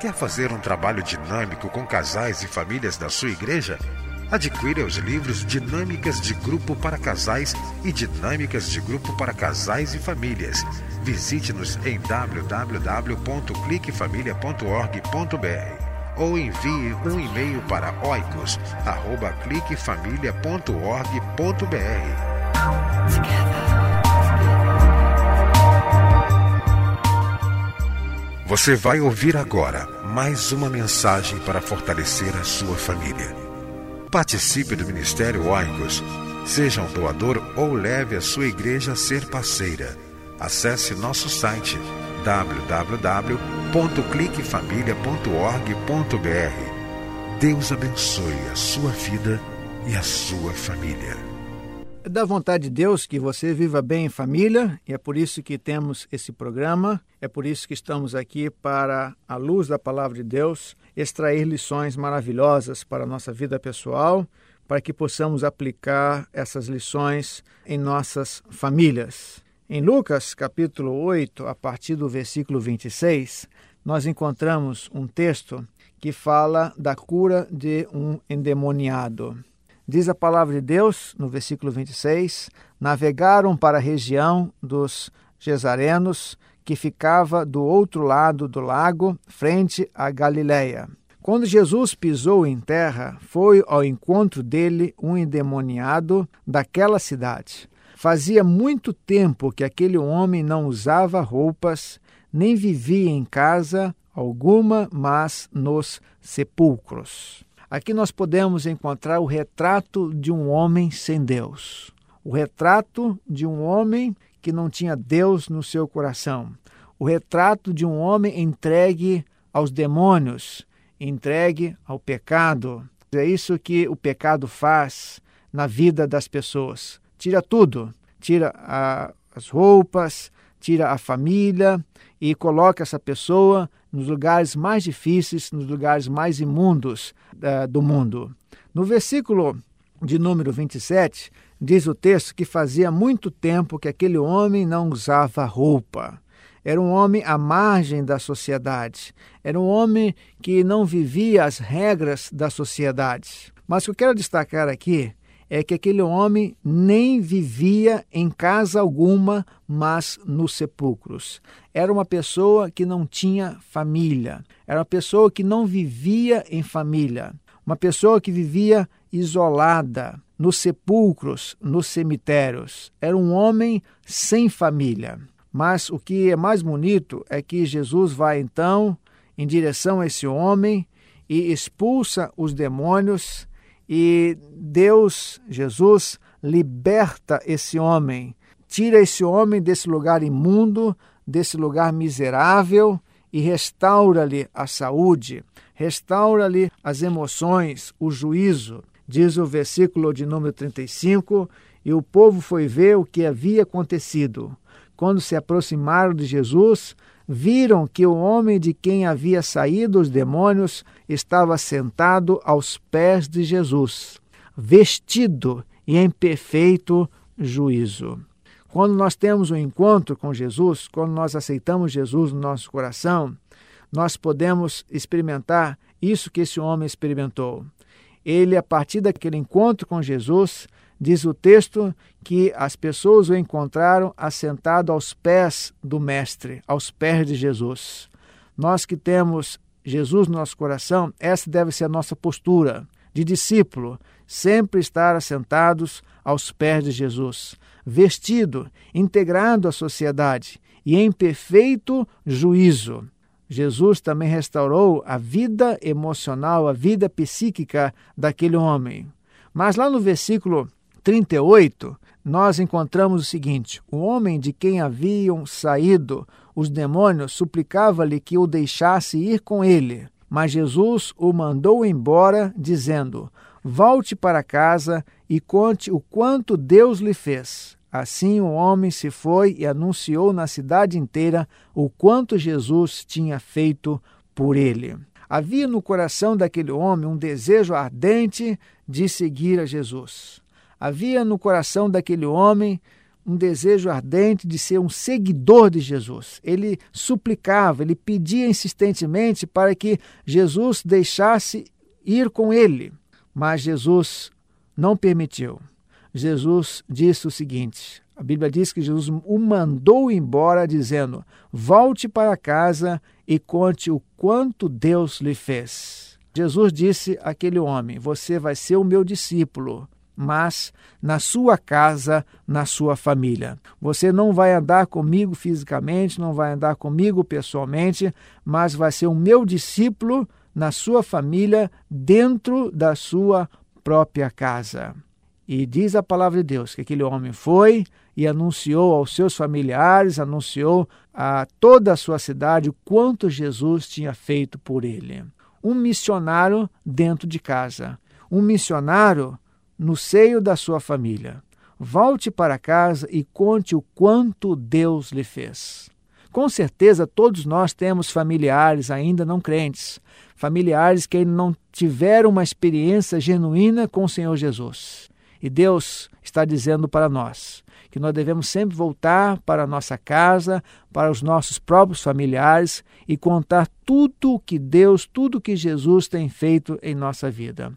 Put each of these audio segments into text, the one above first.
Quer fazer um trabalho dinâmico com casais e famílias da sua igreja? Adquira os livros Dinâmicas de Grupo para Casais e Dinâmicas de Grupo para Casais e Famílias. Visite-nos em www.cliquefamilia.org.br ou envie um e-mail para oicos.cliquefamilia.org.br. Você vai ouvir agora mais uma mensagem para fortalecer a sua família. Participe do Ministério Oicos. Seja um doador ou leve a sua igreja a ser parceira. Acesse nosso site www.cliquefamilia.org.br. Deus abençoe a sua vida e a sua família. Da vontade de Deus que você viva bem em família e é por isso que temos esse programa, é por isso que estamos aqui para, à luz da palavra de Deus, extrair lições maravilhosas para a nossa vida pessoal, para que possamos aplicar essas lições em nossas famílias. Em Lucas, capítulo 8, a partir do versículo 26, nós encontramos um texto que fala da cura de um endemoniado. Diz a palavra de Deus, no versículo 26, navegaram para a região dos Gesarenos, que ficava do outro lado do lago, frente a Galiléia. Quando Jesus pisou em terra, foi ao encontro dele um endemoniado daquela cidade. Fazia muito tempo que aquele homem não usava roupas, nem vivia em casa alguma, mas nos sepulcros. Aqui nós podemos encontrar o retrato de um homem sem Deus, o retrato de um homem que não tinha Deus no seu coração, o retrato de um homem entregue aos demônios, entregue ao pecado. É isso que o pecado faz na vida das pessoas. Tira tudo, tira a, as roupas, tira a família e coloca essa pessoa nos lugares mais difíceis, nos lugares mais imundos uh, do mundo. No versículo de número 27, diz o texto que fazia muito tempo que aquele homem não usava roupa. Era um homem à margem da sociedade. Era um homem que não vivia as regras da sociedade. Mas o que eu quero destacar aqui é que aquele homem nem vivia em casa alguma, mas nos sepulcros. Era uma pessoa que não tinha família, era uma pessoa que não vivia em família, uma pessoa que vivia isolada, nos sepulcros, nos cemitérios. Era um homem sem família. Mas o que é mais bonito é que Jesus vai então em direção a esse homem e expulsa os demônios e Deus, Jesus, liberta esse homem, tira esse homem desse lugar imundo, desse lugar miserável e restaura-lhe a saúde, restaura-lhe as emoções, o juízo. Diz o versículo de número 35: E o povo foi ver o que havia acontecido. Quando se aproximaram de Jesus, viram que o homem de quem havia saído os demônios estava sentado aos pés de Jesus, vestido e em perfeito juízo. Quando nós temos um encontro com Jesus, quando nós aceitamos Jesus no nosso coração, nós podemos experimentar isso que esse homem experimentou. Ele, a partir daquele encontro com Jesus, Diz o texto que as pessoas o encontraram assentado aos pés do Mestre, aos pés de Jesus. Nós que temos Jesus no nosso coração, essa deve ser a nossa postura de discípulo, sempre estar assentados aos pés de Jesus, vestido, integrado à sociedade, e em perfeito juízo. Jesus também restaurou a vida emocional, a vida psíquica daquele homem. Mas lá no versículo 38, nós encontramos o seguinte: o homem de quem haviam saído os demônios suplicava-lhe que o deixasse ir com ele. Mas Jesus o mandou embora, dizendo: Volte para casa e conte o quanto Deus lhe fez. Assim o homem se foi e anunciou na cidade inteira o quanto Jesus tinha feito por ele. Havia no coração daquele homem um desejo ardente de seguir a Jesus. Havia no coração daquele homem um desejo ardente de ser um seguidor de Jesus. Ele suplicava, ele pedia insistentemente para que Jesus deixasse ir com ele, mas Jesus não permitiu. Jesus disse o seguinte: a Bíblia diz que Jesus o mandou embora, dizendo: Volte para casa e conte o quanto Deus lhe fez. Jesus disse àquele homem: Você vai ser o meu discípulo, mas na sua casa, na sua família. Você não vai andar comigo fisicamente, não vai andar comigo pessoalmente, mas vai ser o meu discípulo na sua família, dentro da sua própria casa. E diz a palavra de Deus que aquele homem foi e anunciou aos seus familiares, anunciou a toda a sua cidade o quanto Jesus tinha feito por ele. Um missionário dentro de casa, um missionário no seio da sua família. Volte para casa e conte o quanto Deus lhe fez. Com certeza, todos nós temos familiares ainda não crentes, familiares que ainda não tiveram uma experiência genuína com o Senhor Jesus. E Deus está dizendo para nós que nós devemos sempre voltar para a nossa casa, para os nossos próprios familiares e contar tudo o que Deus, tudo o que Jesus tem feito em nossa vida.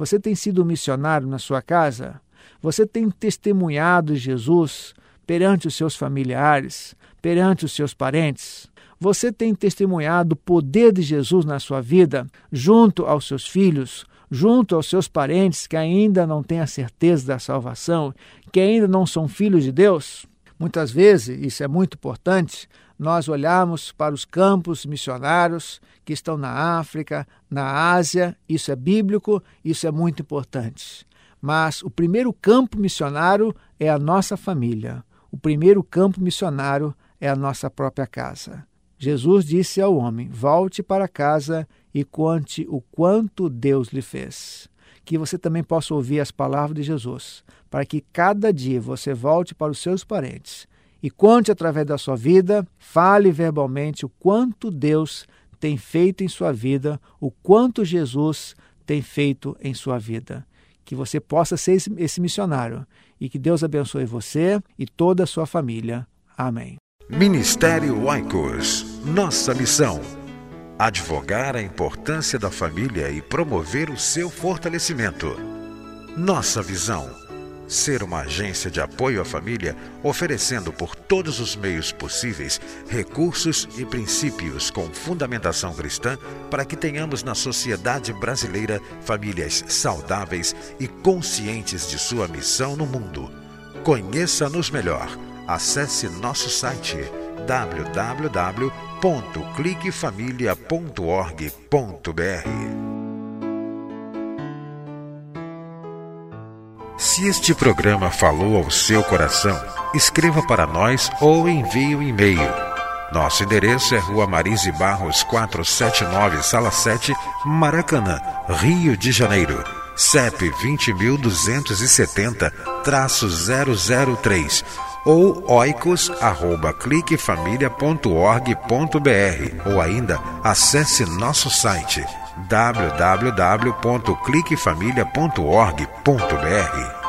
Você tem sido missionário na sua casa? Você tem testemunhado Jesus perante os seus familiares, perante os seus parentes? Você tem testemunhado o poder de Jesus na sua vida, junto aos seus filhos, junto aos seus parentes que ainda não têm a certeza da salvação, que ainda não são filhos de Deus? Muitas vezes, isso é muito importante, nós olhamos para os campos missionários que estão na África, na Ásia, isso é bíblico, isso é muito importante. Mas o primeiro campo missionário é a nossa família. O primeiro campo missionário é a nossa própria casa. Jesus disse ao homem: Volte para casa e conte o quanto Deus lhe fez. Que você também possa ouvir as palavras de Jesus, para que cada dia você volte para os seus parentes e conte através da sua vida, fale verbalmente o quanto Deus tem feito em sua vida, o quanto Jesus tem feito em sua vida. Que você possa ser esse, missionário e que Deus abençoe você e toda a sua família. Amém. Ministério Oicos. Nossa missão: advogar a importância da família e promover o seu fortalecimento. Nossa visão: ser uma agência de apoio à família, oferecendo por todos os meios possíveis recursos e princípios com fundamentação cristã para que tenhamos na sociedade brasileira famílias saudáveis e conscientes de sua missão no mundo. Conheça-nos melhor acesse nosso site www.cliquefamilia.org.br. Se este programa falou ao seu coração, escreva para nós ou envie um e-mail. Nosso endereço é Rua Marise Barros 479, Sala 7, Maracanã, Rio de Janeiro. CEP 20.270-003 ou oicos@cliquefamilia.org.br ou ainda acesse nosso site www.cliquefamilia.org.br.